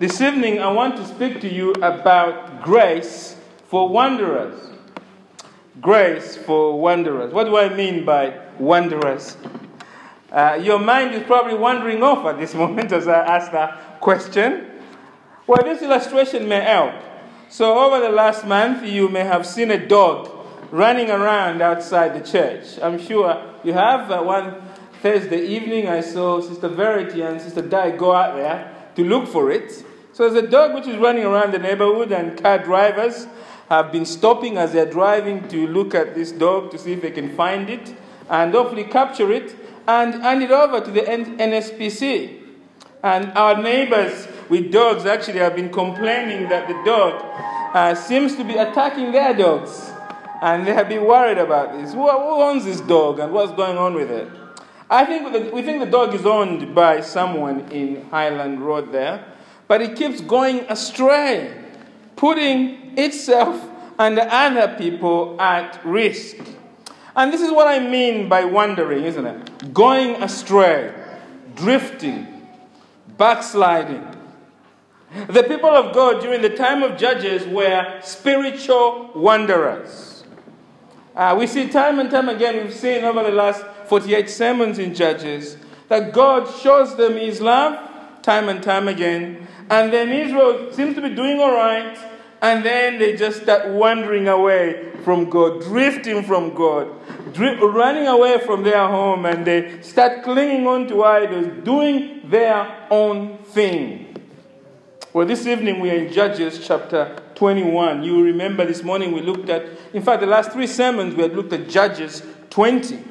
This evening, I want to speak to you about grace for wanderers. Grace for wanderers. What do I mean by wanderers? Uh, your mind is probably wandering off at this moment as I ask that question. Well, this illustration may help. So, over the last month, you may have seen a dog running around outside the church. I'm sure you have. Uh, one Thursday evening, I saw Sister Verity and Sister Di go out there to look for it. So, there's a dog which is running around the neighborhood, and car drivers have been stopping as they're driving to look at this dog to see if they can find it and hopefully capture it and hand it over to the NSPC. And our neighbors with dogs actually have been complaining that the dog uh, seems to be attacking their dogs. And they have been worried about this. Who, who owns this dog and what's going on with it? I think we think the dog is owned by someone in Highland Road there, but it keeps going astray, putting itself and other people at risk. And this is what I mean by wandering, isn't it? Going astray, drifting, backsliding. The people of God during the time of Judges were spiritual wanderers. Uh, we see time and time again, we've seen over the last 48 sermons in Judges, that God shows them His love time and time again. And then Israel seems to be doing all right, and then they just start wandering away from God, drifting from God, running away from their home, and they start clinging on to idols, doing their own thing. Well, this evening we are in Judges chapter 21. You remember this morning we looked at, in fact, the last three sermons we had looked at Judges 20.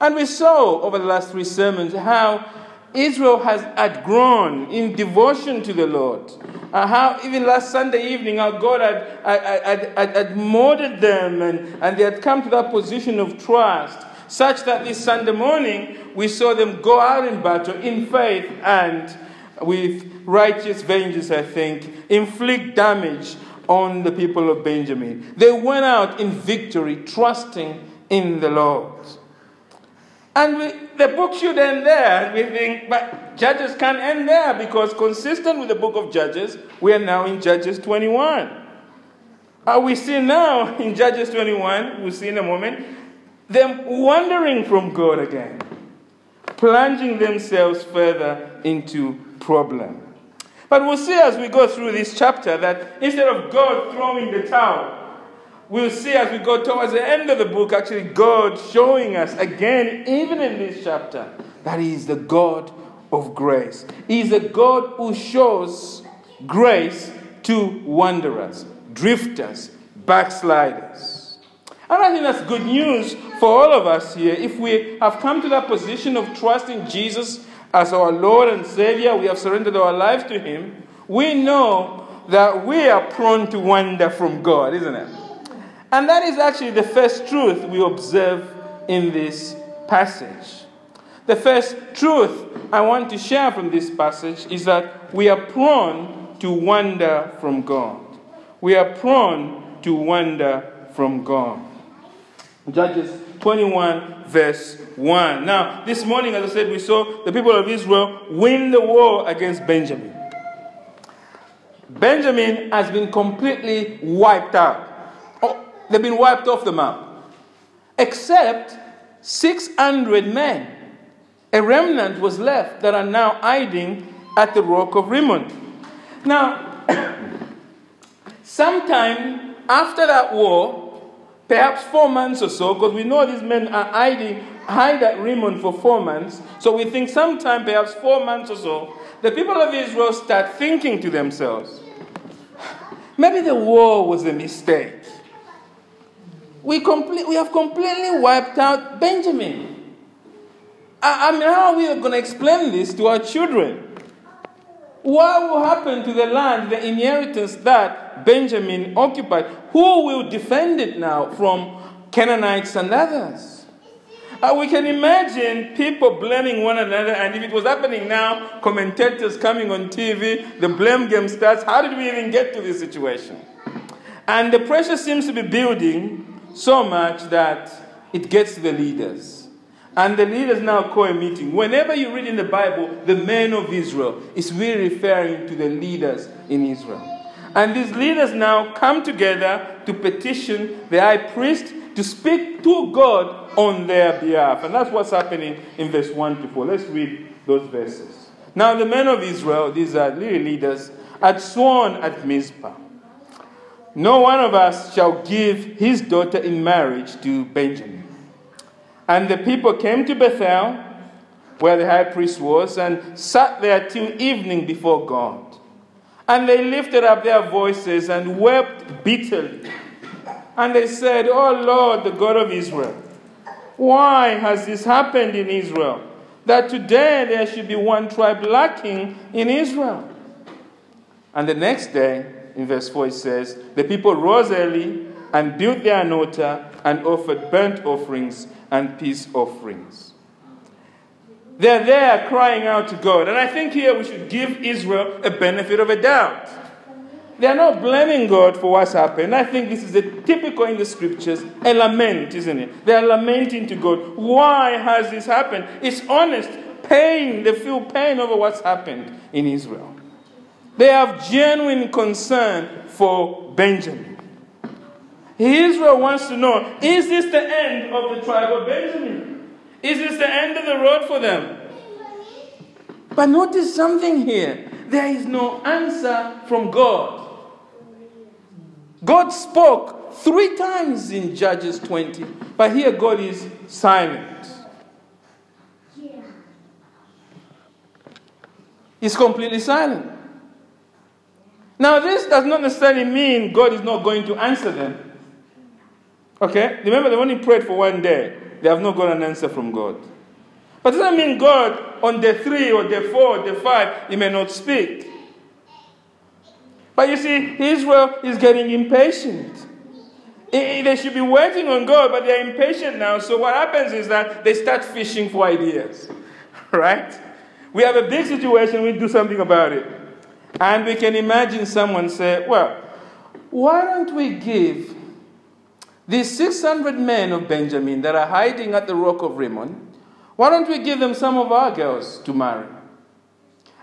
And we saw over the last three sermons how Israel has outgrown in devotion to the Lord. Uh, how even last Sunday evening, our God had, had, had, had molded them and, and they had come to that position of trust, such that this Sunday morning we saw them go out in battle in faith and with righteous vengeance, I think, inflict damage on the people of Benjamin. They went out in victory, trusting in the Lord. And we, the book should end there. We think, but Judges can't end there because, consistent with the book of Judges, we are now in Judges 21. Uh, we see now in Judges 21, we'll see in a moment, them wandering from God again, plunging themselves further into problem. But we'll see as we go through this chapter that instead of God throwing the towel, we'll see as we go towards the end of the book, actually, God showing us again, even in this chapter, that He is the God of grace. He is a God who shows grace to wanderers, drifters, backsliders. And I think that's good news for all of us here. If we have come to that position of trusting Jesus as our Lord and Savior, we have surrendered our lives to Him, we know that we are prone to wander from God, isn't it? And that is actually the first truth we observe in this passage. The first truth I want to share from this passage is that we are prone to wander from God. We are prone to wander from God. Judges 21, verse 1. Now, this morning, as I said, we saw the people of Israel win the war against Benjamin. Benjamin has been completely wiped out. They've been wiped off the map. Except 600 men. A remnant was left that are now hiding at the rock of Rimmon. Now, sometime after that war, perhaps four months or so, because we know these men are hiding, hide at Rimmon for four months. So we think sometime, perhaps four months or so, the people of Israel start thinking to themselves, maybe the war was a mistake. We, complete, we have completely wiped out Benjamin. I, I mean, how are we going to explain this to our children? What will happen to the land, the inheritance that Benjamin occupied? Who will defend it now from Canaanites and others? Uh, we can imagine people blaming one another, and if it was happening now, commentators coming on TV, the blame game starts. How did we even get to this situation? And the pressure seems to be building so much that it gets the leaders. And the leaders now call a meeting. Whenever you read in the Bible, the men of Israel, it's really referring to the leaders in Israel. And these leaders now come together to petition the high priest to speak to God on their behalf. And that's what's happening in verse 1 to 4. Let's read those verses. Now, the men of Israel, these are leaders, had sworn at Mizpah No one of us shall give his daughter in marriage to Benjamin. And the people came to Bethel, where the high priest was, and sat there till evening before God. And they lifted up their voices and wept bitterly. And they said, Oh Lord, the God of Israel, why has this happened in Israel? That today there should be one tribe lacking in Israel. And the next day, in verse 4, it says, The people rose early and built their an altar and offered burnt offerings and peace offerings. They're there crying out to God. And I think here we should give Israel a benefit of a doubt. They're not blaming God for what's happened. I think this is a typical in the scriptures, a lament, isn't it? They're lamenting to God. Why has this happened? It's honest pain. They feel pain over what's happened in Israel. They have genuine concern for Benjamin. Israel wants to know is this the end of the tribe of Benjamin? Is this the end of the road for them? But notice something here there is no answer from God. God spoke three times in Judges 20, but here God is silent. He's completely silent. Now, this does not necessarily mean God is not going to answer them. Okay? Remember, they only prayed for one day. They have not got an answer from God. But does that mean God, on day three or day four or day five, he may not speak? But you see, Israel is getting impatient. They should be waiting on God, but they're impatient now. So what happens is that they start fishing for ideas. Right? We have a big situation, we do something about it. And we can imagine someone say, well, why don't we give these 600 men of Benjamin that are hiding at the rock of Rimmon, why don't we give them some of our girls to marry?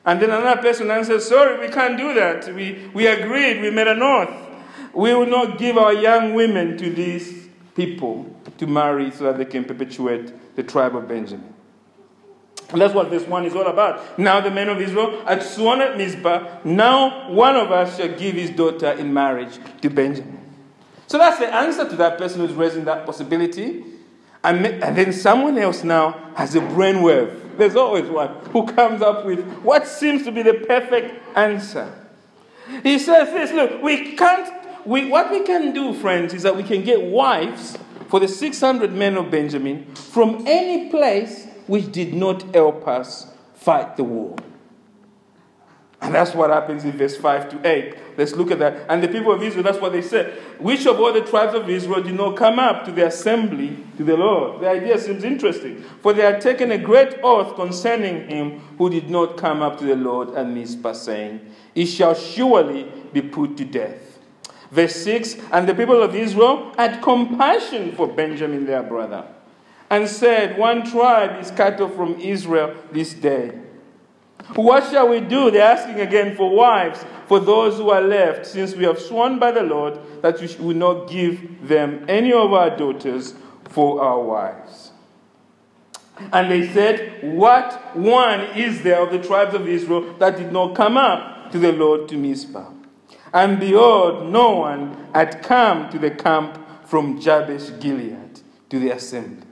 And then another person answers, Sorry, we can't do that. We, we agreed, we made an oath. We will not give our young women to these people to marry so that they can perpetuate the tribe of Benjamin. And that's what this one is all about. Now the men of Israel had sworn at Mizpah, now one of us shall give his daughter in marriage to Benjamin. So that's the answer to that person who's raising that possibility. And, and then someone else now has a brainwave. There's always one who comes up with what seems to be the perfect answer. He says this look, we can't, we, what we can do, friends, is that we can get wives for the 600 men of Benjamin from any place which did not help us fight the war. And that's what happens in verse 5 to 8. Let's look at that. And the people of Israel, that's what they said. Which of all the tribes of Israel did not come up to the assembly to the Lord? The idea seems interesting. For they had taken a great oath concerning him who did not come up to the Lord at Mizpah, saying, He shall surely be put to death. Verse 6 And the people of Israel had compassion for Benjamin their brother, and said, One tribe is cut off from Israel this day. What shall we do? They're asking again for wives for those who are left, since we have sworn by the Lord that we will not give them any of our daughters for our wives. And they said, What one is there of the tribes of Israel that did not come up to the Lord to Mizpah? And behold, no one had come to the camp from Jabesh Gilead to the assembly.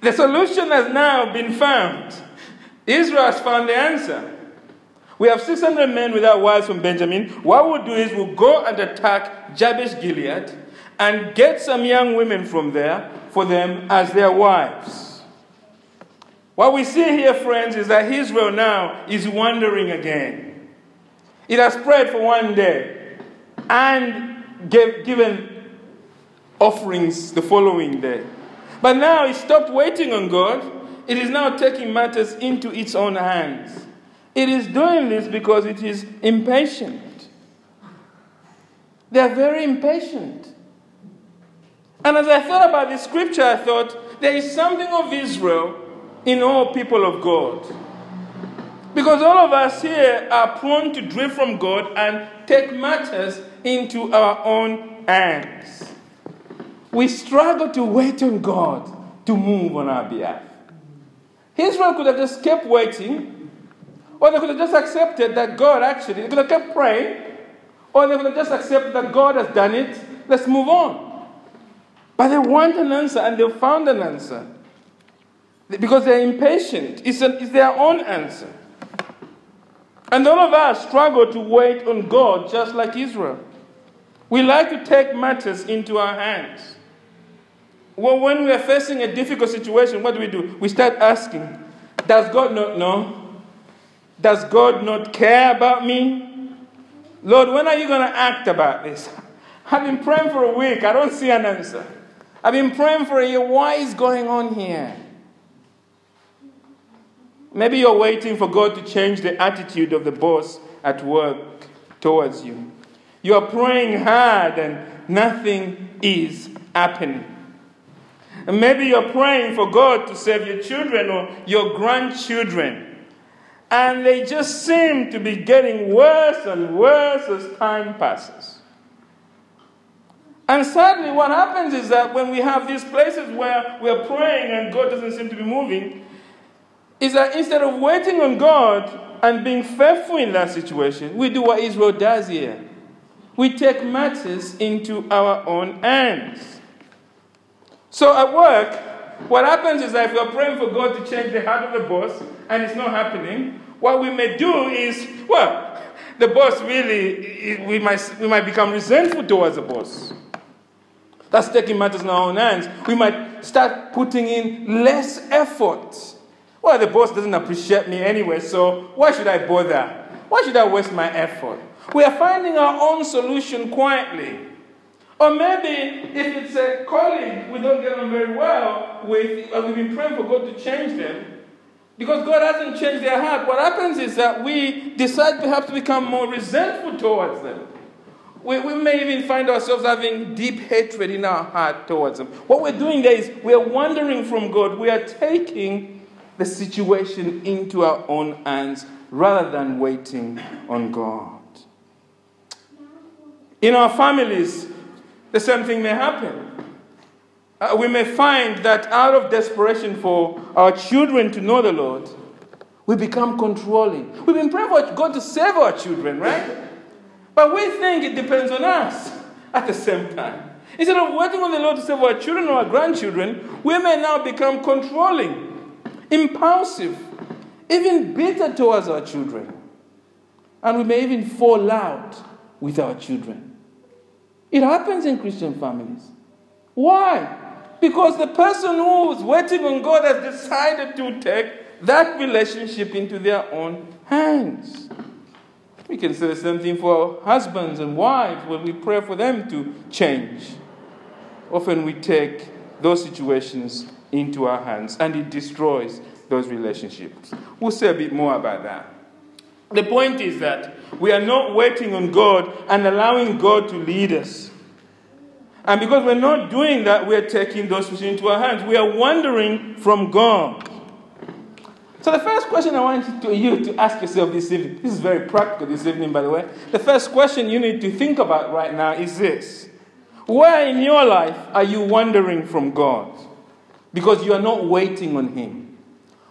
The solution has now been found. Israel has found the answer. We have 600 men without wives from Benjamin. What we'll do is we'll go and attack Jabesh Gilead and get some young women from there for them as their wives. What we see here, friends, is that Israel now is wandering again. It has prayed for one day and gave, given offerings the following day. But now it stopped waiting on God it is now taking matters into its own hands. It is doing this because it is impatient. They are very impatient. And as I thought about this scripture, I thought there is something of Israel in all people of God. Because all of us here are prone to drift from God and take matters into our own hands. We struggle to wait on God to move on our behalf. Israel could have just kept waiting, or they could have just accepted that God actually, they could have kept praying, or they could have just accepted that God has done it, let's move on. But they want an answer and they found an answer. Because they're impatient. It's, a, it's their own answer. And all of us struggle to wait on God just like Israel. We like to take matters into our hands. Well, when we are facing a difficult situation, what do we do? We start asking, Does God not know? Does God not care about me? Lord, when are you going to act about this? I've been praying for a week. I don't see an answer. I've been praying for a year. Why is going on here? Maybe you're waiting for God to change the attitude of the boss at work towards you. You are praying hard and nothing is happening. And maybe you're praying for God to save your children or your grandchildren. And they just seem to be getting worse and worse as time passes. And sadly, what happens is that when we have these places where we're praying and God doesn't seem to be moving, is that instead of waiting on God and being faithful in that situation, we do what Israel does here. We take matters into our own hands. So at work, what happens is that if you're praying for God to change the heart of the boss and it's not happening, what we may do is, well, the boss really, we might, we might become resentful towards the boss. That's taking matters in our own hands. We might start putting in less effort. Well, the boss doesn't appreciate me anyway, so why should I bother? Why should I waste my effort? We are finding our own solution quietly. Or maybe if it's a colleague we don't get on very well with, and we've been praying for God to change them, because God hasn't changed their heart, what happens is that we decide perhaps to become more resentful towards them. We, we may even find ourselves having deep hatred in our heart towards them. What we're doing there is we're wandering from God. We are taking the situation into our own hands rather than waiting on God. In our families, the same thing may happen. Uh, we may find that out of desperation for our children to know the Lord, we become controlling. We've been praying for God to save our children, right? But we think it depends on us at the same time. Instead of waiting on the Lord to save our children or our grandchildren, we may now become controlling, impulsive, even bitter towards our children. And we may even fall out with our children. It happens in Christian families. Why? Because the person who is waiting on God has decided to take that relationship into their own hands. We can say the same thing for husbands and wives when we pray for them to change. Often we take those situations into our hands and it destroys those relationships. We'll say a bit more about that. The point is that we are not waiting on God and allowing God to lead us. And because we're not doing that, we're taking those things into our hands. We are wandering from God. So, the first question I want you to, ask yourself this evening this is very practical this evening, by the way. The first question you need to think about right now is this Where in your life are you wandering from God? Because you are not waiting on Him.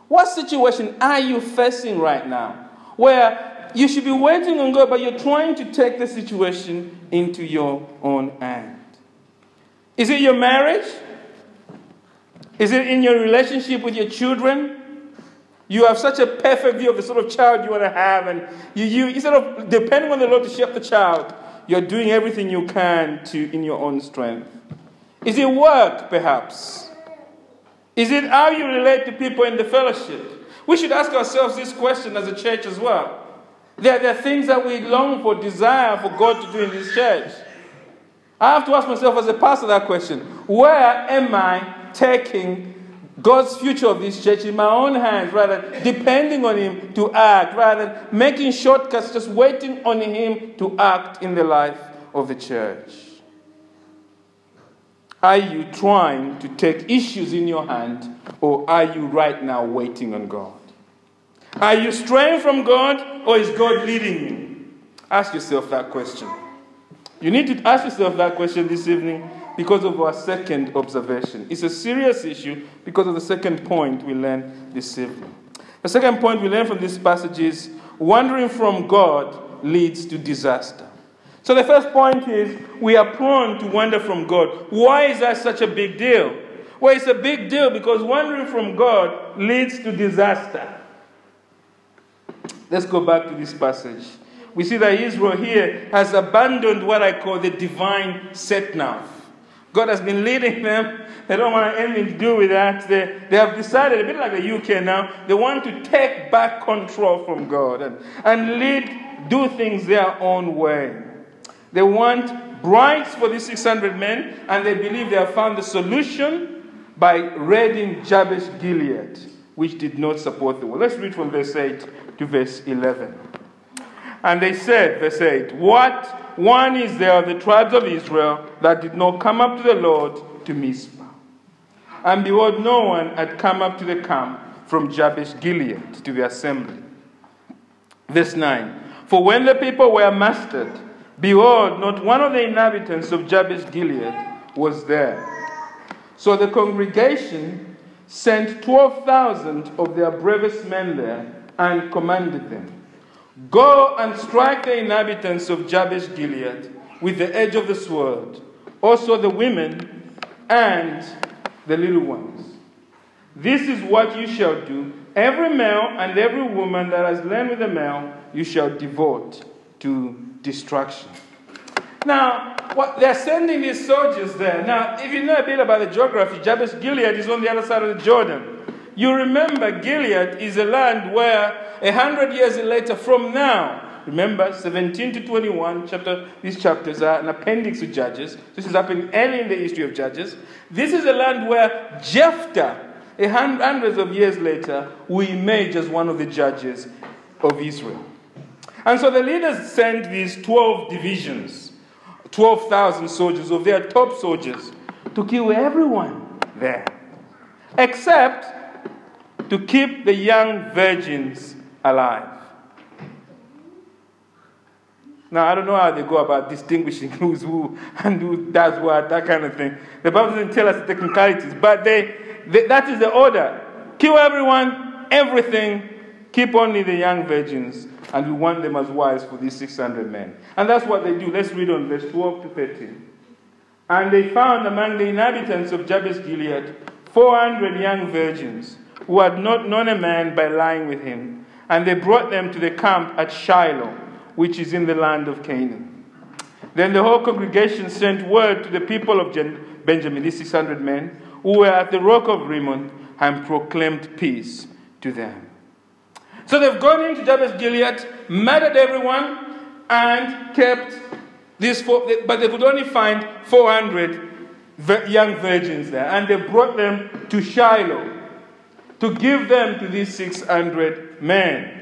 What situation are you facing right now where you should be waiting on God, but you're trying to take the situation into your own hand? Is it your marriage? Is it in your relationship with your children? You have such a perfect view of the sort of child you want to have, and you, you instead of depending on the Lord to shape the child, you're doing everything you can to in your own strength. Is it work, perhaps? Is it how you relate to people in the fellowship? We should ask ourselves this question as a church as well. There, there are things that we long for, desire for God to do in this church. I have to ask myself as a pastor that question Where am I taking God's future of this church in my own hands rather than depending on Him to act, rather than making shortcuts, just waiting on Him to act in the life of the church? Are you trying to take issues in your hand, or are you right now waiting on God? Are you straying from God, or is God leading you? Ask yourself that question. You need to ask yourself that question this evening because of our second observation. It's a serious issue because of the second point we learn this evening. The second point we learn from this passage is wandering from God leads to disaster. So the first point is we are prone to wander from God. Why is that such a big deal? Well, it's a big deal because wandering from God leads to disaster. Let's go back to this passage. We see that Israel here has abandoned what I call the divine sat nav. God has been leading them. They don't want anything to do with that. They, they have decided, a bit like the UK now, they want to take back control from God and, and lead, do things their own way. They want bribes for these 600 men, and they believe they have found the solution by raiding Jabesh Gilead, which did not support the war. Let's read from verse 8 to verse 11. And they said, verse 8, What one is there of the tribes of Israel that did not come up to the Lord to Mizpah? And behold, no one had come up to the camp from Jabesh Gilead to the assembly. Verse 9, For when the people were mastered, behold, not one of the inhabitants of Jabesh Gilead was there. So the congregation sent 12,000 of their bravest men there and commanded them Go and strike the inhabitants of Jabesh Gilead with the edge of the sword, also the women and the little ones. This is what you shall do. Every male and every woman that has lain with a male, you shall devote to destruction. Now, what they're sending these soldiers there. Now, if you know a bit about the geography, Jabesh Gilead is on the other side of the Jordan. You remember, Gilead is a land where a hundred years later from now, remember 17 to 21, chapter, these chapters are an appendix to Judges. This is happening early in the history of Judges. This is a land where Jephthah, a hundreds of years later, will emerge as one of the judges of Israel. And so the leaders sent these 12 divisions, 12,000 soldiers of their top soldiers, to kill everyone there, except to keep the young virgins alive. Now, I don't know how they go about distinguishing who's who and who does what, that kind of thing. The Bible doesn't tell us the technicalities, but they, they, that is the order. Kill everyone, everything, keep only the young virgins, and we want them as wives for these 600 men. And that's what they do. Let's read on verse 12 to 13. And they found among the inhabitants of Jabesh Gilead 400 young virgins who had not known a man by lying with him. And they brought them to the camp at Shiloh, which is in the land of Canaan. Then the whole congregation sent word to the people of Benjamin, these 600 men, who were at the rock of Rimmon, and proclaimed peace to them. So they've gone into Jabesh Gilead, murdered everyone, and kept these four, but they could only find 400 young virgins there. And they brought them to Shiloh to give them to these 600 men.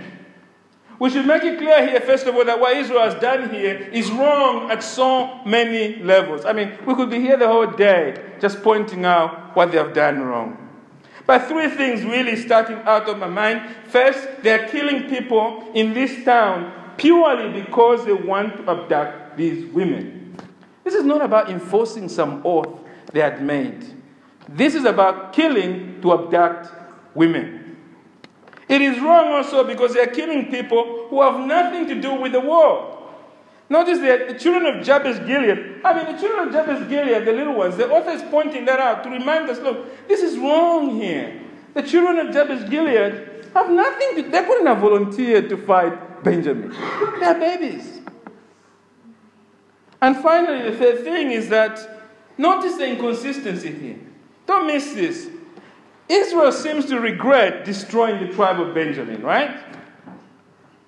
We should make it clear here, first of all, that what Israel has done here is wrong at so many levels. I mean, we could be here the whole day just pointing out what they have done wrong. But three things really starting out of my mind. First, they're killing people in this town purely because they want to abduct these women. This is not about enforcing some oath they had made. This is about killing to abduct women. It is wrong also because they are killing people who have nothing to do with the war. Notice that the children of Jabesh Gilead, I mean, the children of Jabesh Gilead, the little ones, the author is pointing that out to remind us look, this is wrong here. The children of Jabesh Gilead have nothing to, they couldn't have volunteered to fight Benjamin. They are babies. And finally, the third thing is that notice the inconsistency here. Don't miss this. Israel seems to regret destroying the tribe of Benjamin, right?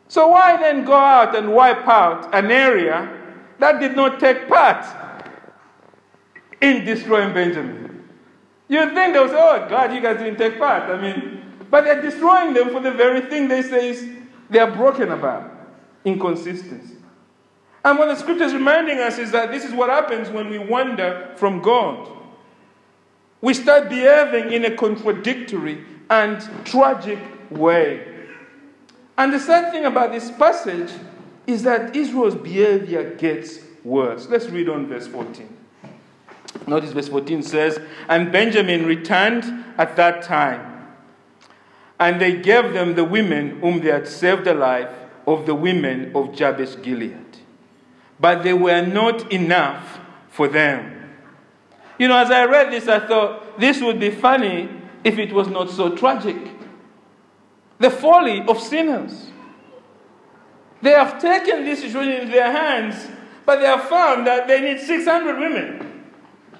So why then go out and wipe out an area that did not take part in destroying Benjamin? You'd think they would say, oh, glad you guys didn't take part. I mean, but they're destroying them for the very thing they say is they are broken about inconsistency. And what the scripture is reminding us is that this is what happens when we wander from God. We start behaving in a contradictory and tragic way. And the sad thing about this passage is that Israel's behavior gets worse. Let's read on verse 14. Notice verse 14 says, And Benjamin returned at that time, and they gave them the women whom they had saved alive of the women of Jabesh Gilead. But they were not enough for them. You know, as I read this, I thought this would be funny if it was not so tragic. The folly of sinners. They have taken this situation in their hands, but they have found that they need 600 women.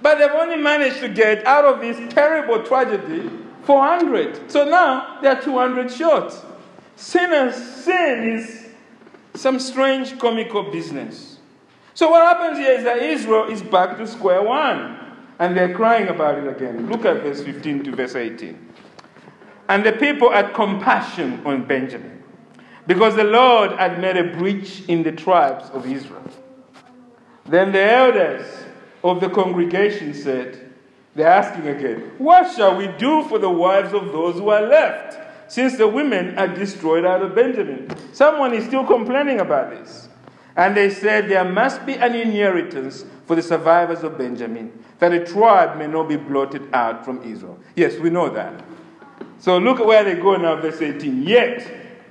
But they've only managed to get out of this terrible tragedy 400. So now they're 200 short. Sinners' sin is some strange comical business. So what happens here is that Israel is back to square one. And they're crying about it again. Look at verse 15 to verse 18. And the people had compassion on Benjamin because the Lord had made a breach in the tribes of Israel. Then the elders of the congregation said, They're asking again, What shall we do for the wives of those who are left, since the women are destroyed out of Benjamin? Someone is still complaining about this. And they said, There must be an inheritance for the survivors of Benjamin, that a tribe may not be blotted out from Israel. Yes, we know that. So look at where they go now, verse 18. Yet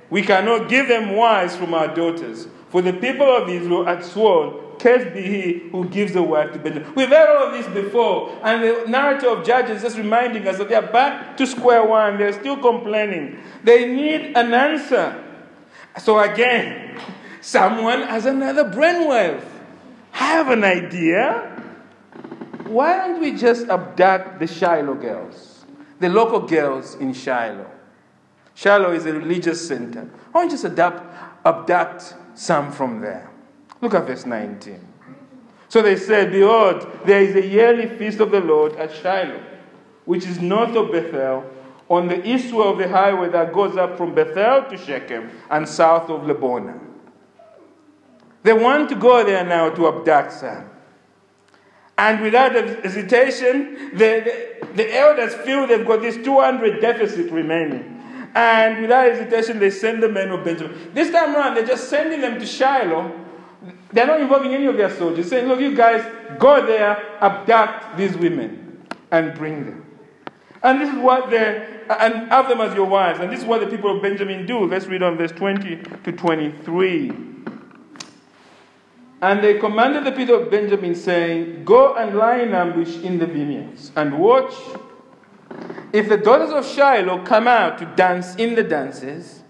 we cannot give them wives from our daughters. For the people of Israel had sworn, Cursed be he who gives a wife to Benjamin. We've heard all of this before, and the narrative of Judges is just reminding us that they are back to square one. They're still complaining. They need an answer. So again, someone has another brainwave. Have an idea? Why don't we just abduct the Shiloh girls, the local girls in Shiloh? Shiloh is a religious center. Why don't you just adapt, abduct some from there? Look at verse 19. So they said, Behold, there is a yearly feast of the Lord at Shiloh, which is north of Bethel, on the eastward of the highway that goes up from Bethel to Shechem and south of Lebonah. They want to go there now to abduct Sam. And without hesitation, the, the, the elders feel they've got this 200 deficit remaining. And without hesitation, they send the men of Benjamin. This time around, they're just sending them to Shiloh. They're not involving any of their soldiers, saying, Look, you guys, go there, abduct these women, and bring them. And this is what they and have them as your wives. And this is what the people of Benjamin do. Let's read on verse 20 to 23. And they commanded the people of Benjamin, saying, Go and lie in ambush in the vineyards, and watch if the daughters of Shiloh come out to dance in the dances,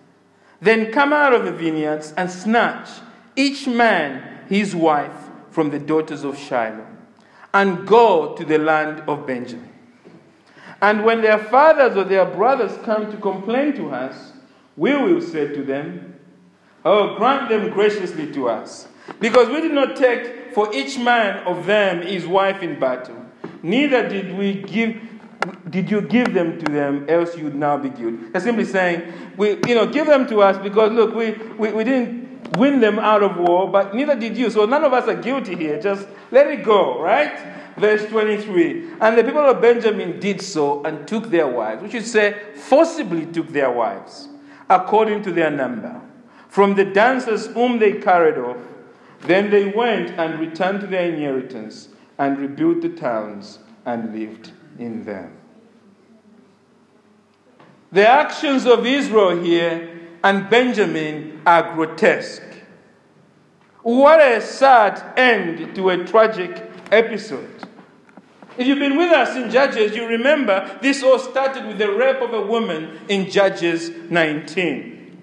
then come out of the vineyards and snatch each man his wife from the daughters of Shiloh, and go to the land of Benjamin. And when their fathers or their brothers come to complain to us, we will say to them, Oh, grant them graciously to us, because we did not take for each man of them his wife in battle, neither did we give did you give them to them, else you'd now be guilty? They're simply saying, we, you know, give them to us because, look, we, we, we didn't win them out of war, but neither did you. So none of us are guilty here. Just let it go, right? Verse 23. And the people of Benjamin did so and took their wives, which should say, forcibly took their wives, according to their number, from the dancers whom they carried off. Then they went and returned to their inheritance and rebuilt the towns and lived in them. The actions of Israel here and Benjamin are grotesque. What a sad end to a tragic episode. If you've been with us in Judges, you remember this all started with the rape of a woman in Judges 19.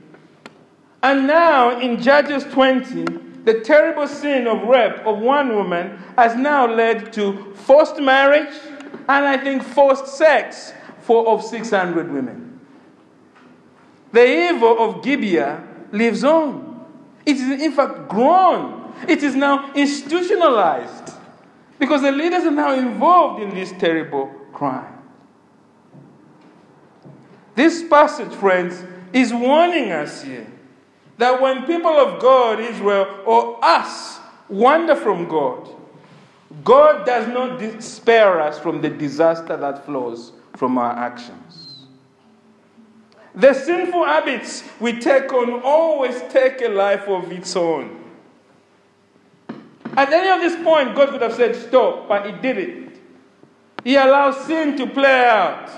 And now in Judges 20, the terrible sin of rape of one woman has now led to forced marriage and I think forced sex for of 600 women. The evil of Gibeah lives on. It is in fact grown. It is now institutionalized because the leaders are now involved in this terrible crime. This passage, friends, is warning us here that when people of God, Israel, or us, wander from God, God does not spare us from the disaster that flows from our actions. The sinful habits we take on always take a life of its own. At any of this point, God could have said, Stop, but He didn't. He allows sin to play out.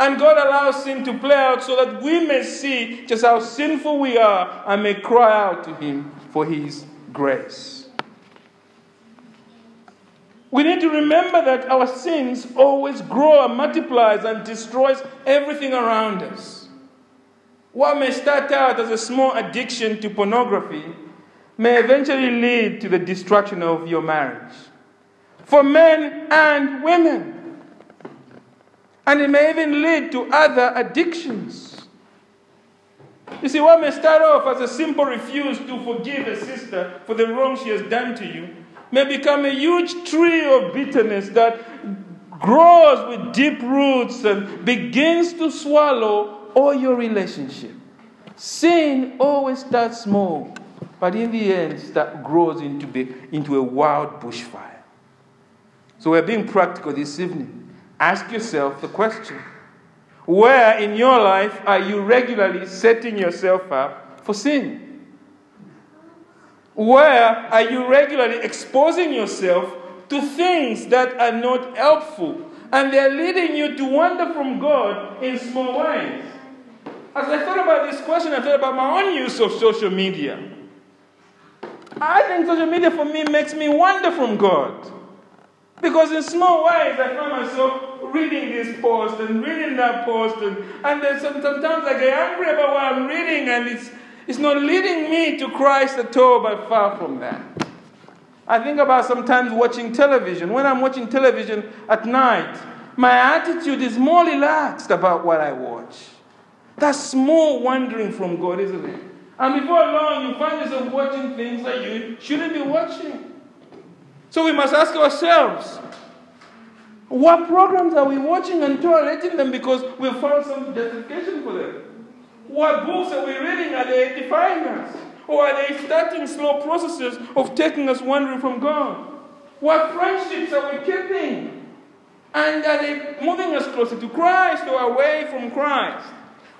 And God allows sin to play out so that we may see just how sinful we are and may cry out to Him for His grace. We need to remember that our sins always grow and multiplies and destroys everything around us. What may start out as a small addiction to pornography may eventually lead to the destruction of your marriage. For men and women. And it may even lead to other addictions. You see, what may start off as a simple refuse to forgive a sister for the wrong she has done to you may become a huge tree of bitterness that grows with deep roots and begins to swallow all your relationship. Sin always starts small, but in the end, that grows into, into a wild bushfire. So we're being practical this evening. Ask yourself the question Where in your life are you regularly setting yourself up for sin? Where are you regularly exposing yourself to things that are not helpful and they're leading you to wander from God in small ways? As I thought about this question, I thought about my own use of social media. I think social media for me makes me wander from God. Because in small ways, I find myself reading this post and reading that post, and, and then sometimes I get angry about what I'm reading, and it's, it's not leading me to Christ at all, but far from that. I think about sometimes watching television. When I'm watching television at night, my attitude is more relaxed about what I watch. That's more wandering from God, isn't it? And before long, you find yourself watching things that you shouldn't be watching. So we must ask ourselves what programs are we watching and tolerating them because we found some justification for them? What books are we reading? Are they edifying us? Or are they starting slow processes of taking us wandering from God? What friendships are we keeping? And are they moving us closer to Christ or away from Christ?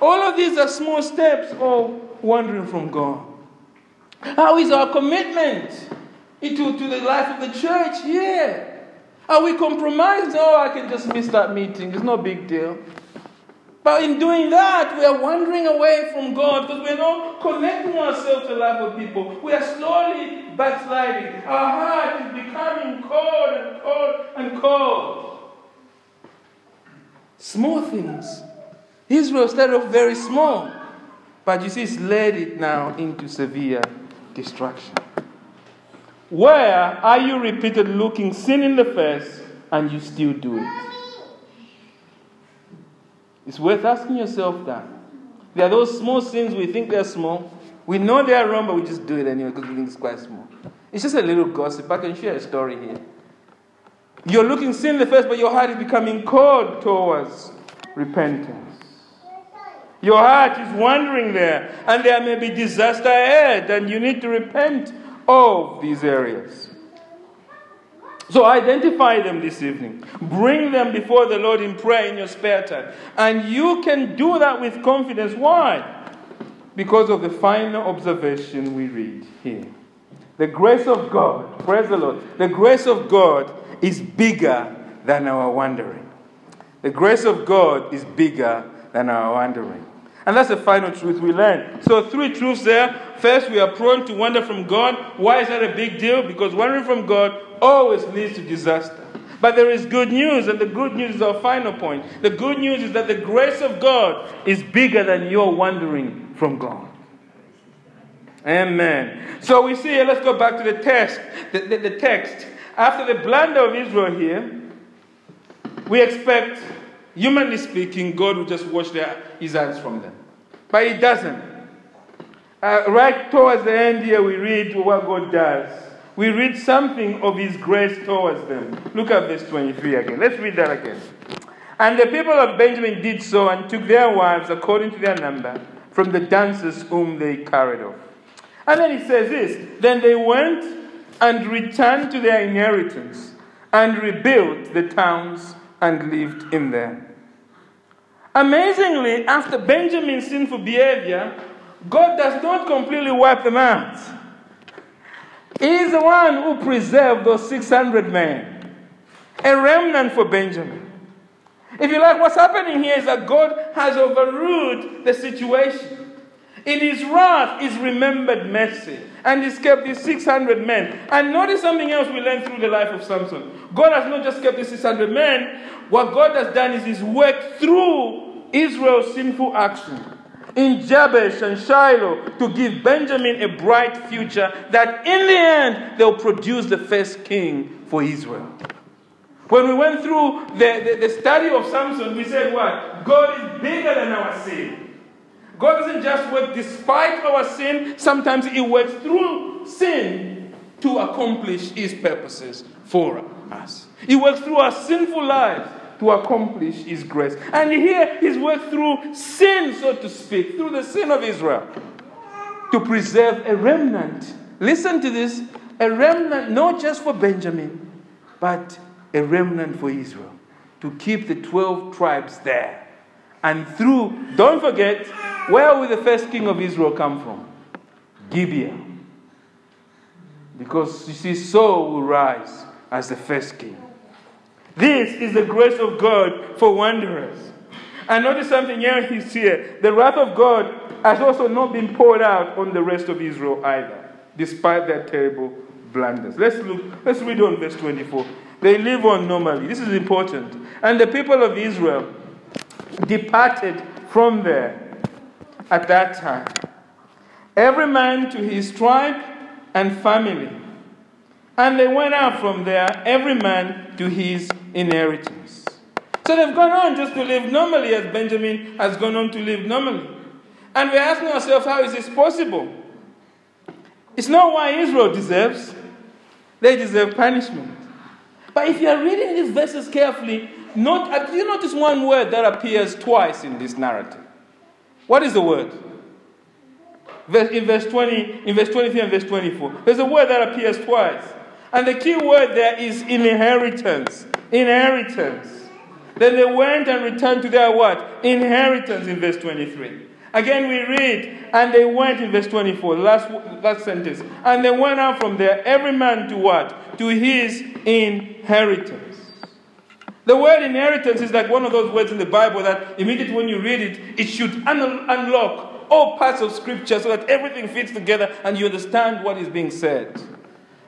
All of these are small steps of wandering from God. How is our commitment into to the life of the church? Yeah. Are we compromised? Oh, I can just miss that meeting. It's no big deal. But in doing that, we are wandering away from God because we're not connecting ourselves to the life of people. We are slowly backsliding. Our heart is becoming cold and cold and cold. Small things. Israel started off very small, but you see, it's led it now into severe destruction. Where are you repeatedly looking sin in the face and you still do it? It's worth asking yourself that. There are those small sins we think they're small. We know they're wrong, but we just do it anyway because we think it's quite small. It's just a little gossip. I can share a story here. You're looking sin in the face, but your heart is becoming cold towards repentance. Your heart is wandering there, and there may be disaster ahead, and you need to repent of these areas. So identify them this evening. Bring them before the Lord in prayer in your spare time. And you can do that with confidence. Why? Because of the final observation we read here. The grace of God, praise the Lord, the grace of God is bigger than our wandering. The grace of God is bigger than our wandering. And that's the final truth we learn. So, three truths there. First, we are prone to wander from God. Why is that a big deal? Because wandering from God always leads to disaster. But there is good news, and the good news is our final point. The good news is that the grace of God is bigger than your wandering from God. Amen. So we see, let's go back to the text. The, the, the text. After the blunder of Israel here, we expect, humanly speaking, God will just wash their, his hands from them. But he doesn't. Uh, right towards the end here, we read what God does. We read something of his grace towards them. Look at verse 23 again. Let's read that again. And the people of Benjamin did so and took their wives according to their number from the dancers whom they carried off. And then he says this Then they went and returned to their inheritance and rebuilt the towns and lived in them. Amazingly, after Benjamin's sinful behavior, God does not completely wipe them out. He is the one who preserved those 600 men, a remnant for Benjamin. If you like, what's happening here is that God has overruled the situation. In his wrath is remembered mercy, and he's kept these 600 men. And notice something else we learned through the life of Samson. God has not just kept these 600 men, what God has done is he's worked through Israel's sinful action in Jabesh and Shiloh to give Benjamin a bright future that in the end they'll produce the first king for Israel. When we went through the, the, the, study of Samson, we said what? God is bigger than our sin. God doesn't just work despite our sin, sometimes He works through sin to accomplish His purposes for us. He works through our sinful lives to accomplish His grace. And here He's worked through sin, so to speak, through the sin of Israel to preserve a remnant. Listen to this a remnant not just for Benjamin, but a remnant for Israel, to keep the 12 tribes there. And through, don't forget, where will the first king of Israel come from? Gibeah. Because you see, Saul will rise as the first king. This is the grace of God for wanderers. And notice something else here. The wrath of God has also not been poured out on the rest of Israel either, despite their terrible blunders. Let's look, let's read on verse 24. They live on normally. This is important. And the people of Israel departed from there at that time. Every man to his tribe and family. And they went out from there, every man to his inheritance. So they've gone on just to live normally as Benjamin has gone on to live normally. And we're asking ourselves, how is this possible? It's not why Israel deserves, they deserve punishment. But if you are reading these verses carefully, note, uh, you notice one word that appears twice in this narrative. What is the word? In verse 20, in verse 23 and verse 24. There's a word that appears twice. And the key word there is inheritance. Inheritance. Then they went and returned to their what? Inheritance in verse 23. Again, we read, and they went in verse 24, last, last sentence. And they went out from there, every man to what? To his inheritance. The word inheritance is like one of those words in the Bible that immediately when you read it, it should un- unlock all parts of Scripture so that everything fits together and you understand what is being said.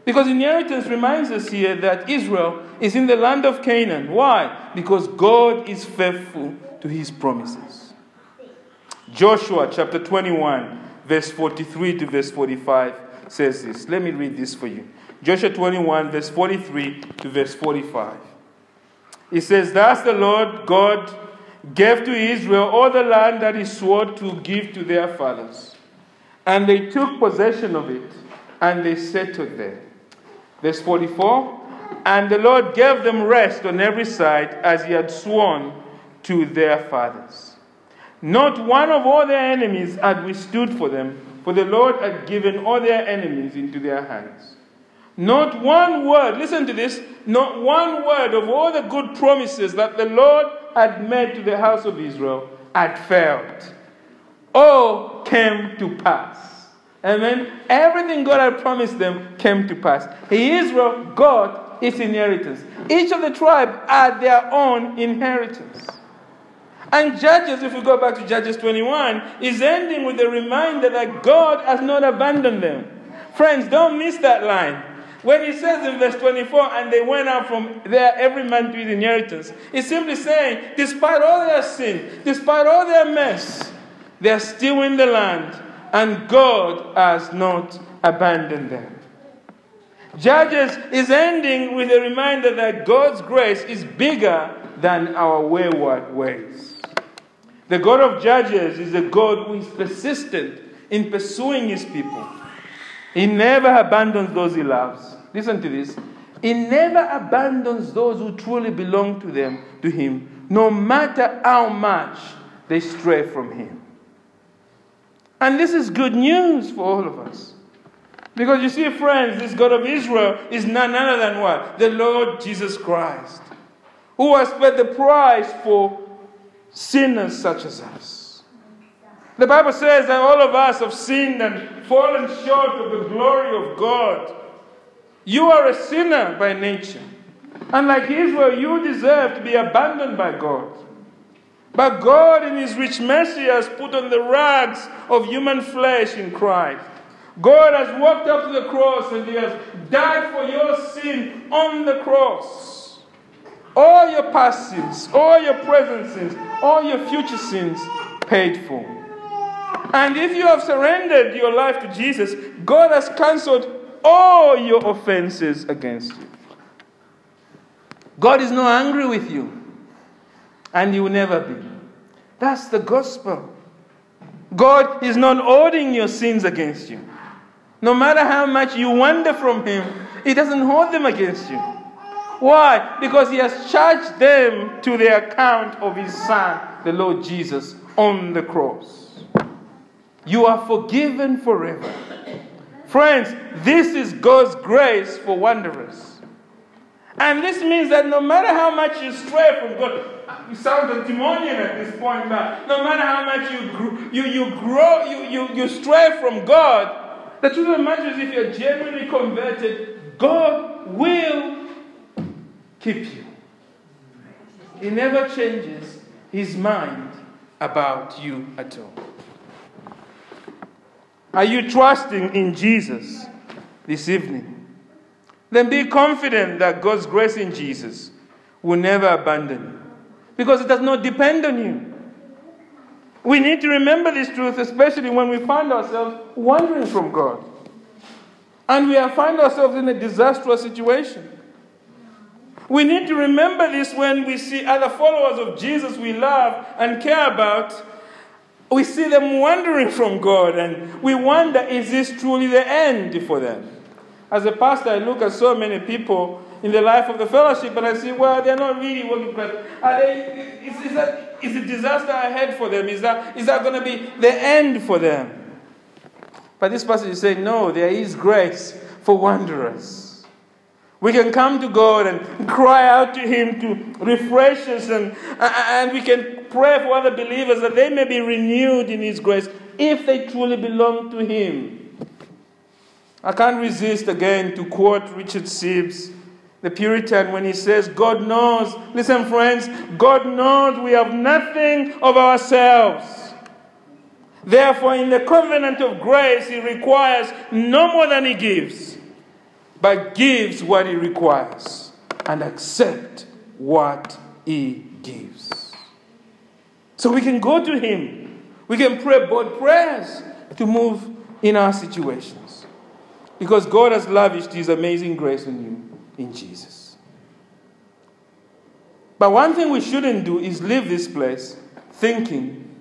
Because inheritance reminds us here that Israel is in the land of Canaan. Why? Because God is faithful to his promises. Joshua chapter 21, verse 43 to verse 45 says this. Let me read this for you. Joshua 21, verse 43 to verse 45. It says, Thus the Lord God gave to Israel all the land that he swore to give to their fathers. And they took possession of it, and they settled there. Verse 44 And the Lord gave them rest on every side, as he had sworn to their fathers. Not one of all their enemies had withstood for them, for the Lord had given all their enemies into their hands. Not one word, listen to this, not one word of all the good promises that the Lord had made to the house of Israel had failed. All came to pass. Amen. Everything God had promised them came to pass. Israel got its inheritance. Each of the tribe had their own inheritance. And Judges, if we go back to Judges 21, is ending with a reminder that God has not abandoned them. Friends, don't miss that line. When he says in verse 24, and they went out from there, every man to his inheritance, he's simply saying, despite all their sin, despite all their mess, they're still in the land, and God has not abandoned them. Judges is ending with a reminder that God's grace is bigger than our wayward ways. The God of Judges is a God who is persistent in pursuing his people. He never abandons those he loves. Listen to this. He never abandons those who truly belong to them, to him, no matter how much they stray from him. And this is good news for all of us. Because you see, friends, this God of Israel is none other than what? The Lord Jesus Christ, who has paid the price for sinners such as us. The Bible says that all of us have sinned and fallen short of the glory of God. You are a sinner by nature. And like Israel, you deserve to be abandoned by God. But God, in His rich mercy, has put on the rags of human flesh in Christ. God has walked up to the cross and He has died for your sin on the cross. All your past sins, all your present sins, all your future sins paid for. And if you have surrendered your life to Jesus, God has cancelled all your offenses against you. God is not angry with you, and He will never be. That's the gospel. God is not holding your sins against you. No matter how much you wander from Him, He doesn't hold them against you. Why? Because He has charged them to the account of His Son, the Lord Jesus, on the cross. You are forgiven forever. Friends, this is God's grace for wanderers. And this means that no matter how much you stray from God, you sound antinomian at this point now. No matter how much you, you, you grow, you, you, you stray from God, the truth of the matter is if you're genuinely converted, God will keep you. He never changes his mind about you at all. Are you trusting in Jesus this evening? then be confident that God's grace in Jesus will never abandon you because it does not depend on you. We need to remember this truth, especially when we find ourselves wandering from God. And we find ourselves in a disastrous situation. We need to remember this when we see other followers of Jesus we love and care about. We see them wandering from God, and we wonder is this truly the end for them? As a pastor, I look at so many people in the life of the fellowship and I see, well, they're not really working class. Are they, is, is, that, is disaster ahead for them? Is that, is that going to be the end for them? But this passage is saying, no, there is grace for wanderers. We can come to God and cry out to Him to refresh us, and, and we can pray for other believers that they may be renewed in His grace if they truly belong to Him. I can't resist again to quote Richard Sibbes, the Puritan, when he says, God knows, listen, friends, God knows we have nothing of ourselves. Therefore, in the covenant of grace, He requires no more than He gives, but gives what He requires and accept what He gives. So we can go to Him. We can pray both prayers to move in our situations. Because God has lavished His amazing grace on you in Jesus. But one thing we shouldn't do is leave this place thinking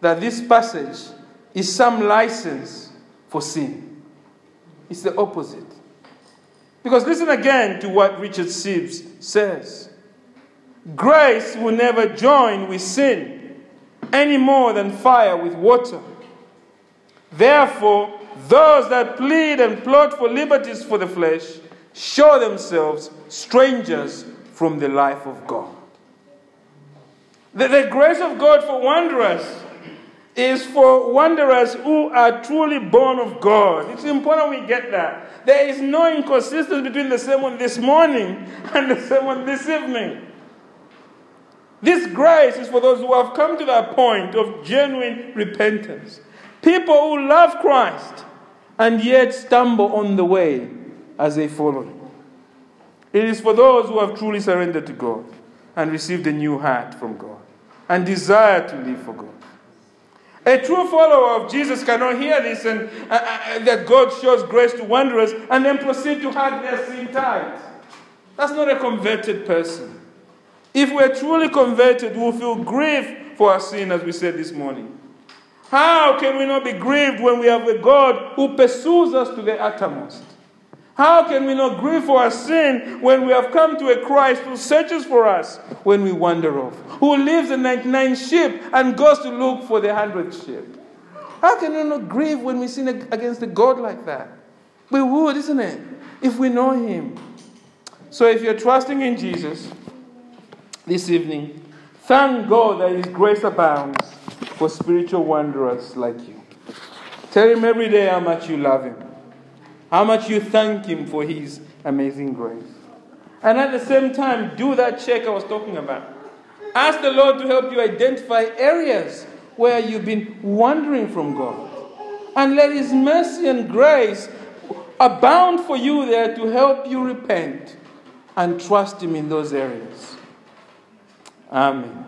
that this passage is some license for sin. It's the opposite. Because listen again to what Richard Sibbes says Grace will never join with sin any more than fire with water. Therefore, those that plead and plot for liberties for the flesh show themselves strangers from the life of God. The, the grace of God for wanderers is for wanderers who are truly born of God. It's important we get that. There is no inconsistency between the sermon this morning and the sermon this evening. This grace is for those who have come to that point of genuine repentance. People who love Christ and yet stumble on the way as they follow Him. It is for those who have truly surrendered to God and received a new heart from God and desire to live for God. A true follower of Jesus cannot hear this and uh, uh, that God shows grace to wanderers and then proceed to hug their sin tight. That's not a converted person. If we're truly converted, we'll feel grief for our sin, as we said this morning. How can we not be grieved when we have a God who pursues us to the uttermost? How can we not grieve for our sin when we have come to a Christ who searches for us when we wander off? Who leaves the 99 sheep and goes to look for the 100 sheep? How can we not grieve when we sin against a God like that? We would, isn't it? If we know Him. So if you're trusting in Jesus this evening, thank God that His grace abounds for spiritual wanderers like you. Tell Him every day how much you love Him, how much you thank Him for His amazing grace. And at the same time, do that check I was talking about. Ask the Lord to help you identify areas where you've been wandering from God. And let His mercy and grace abound for you there to help you repent and trust Him in those areas. Amen.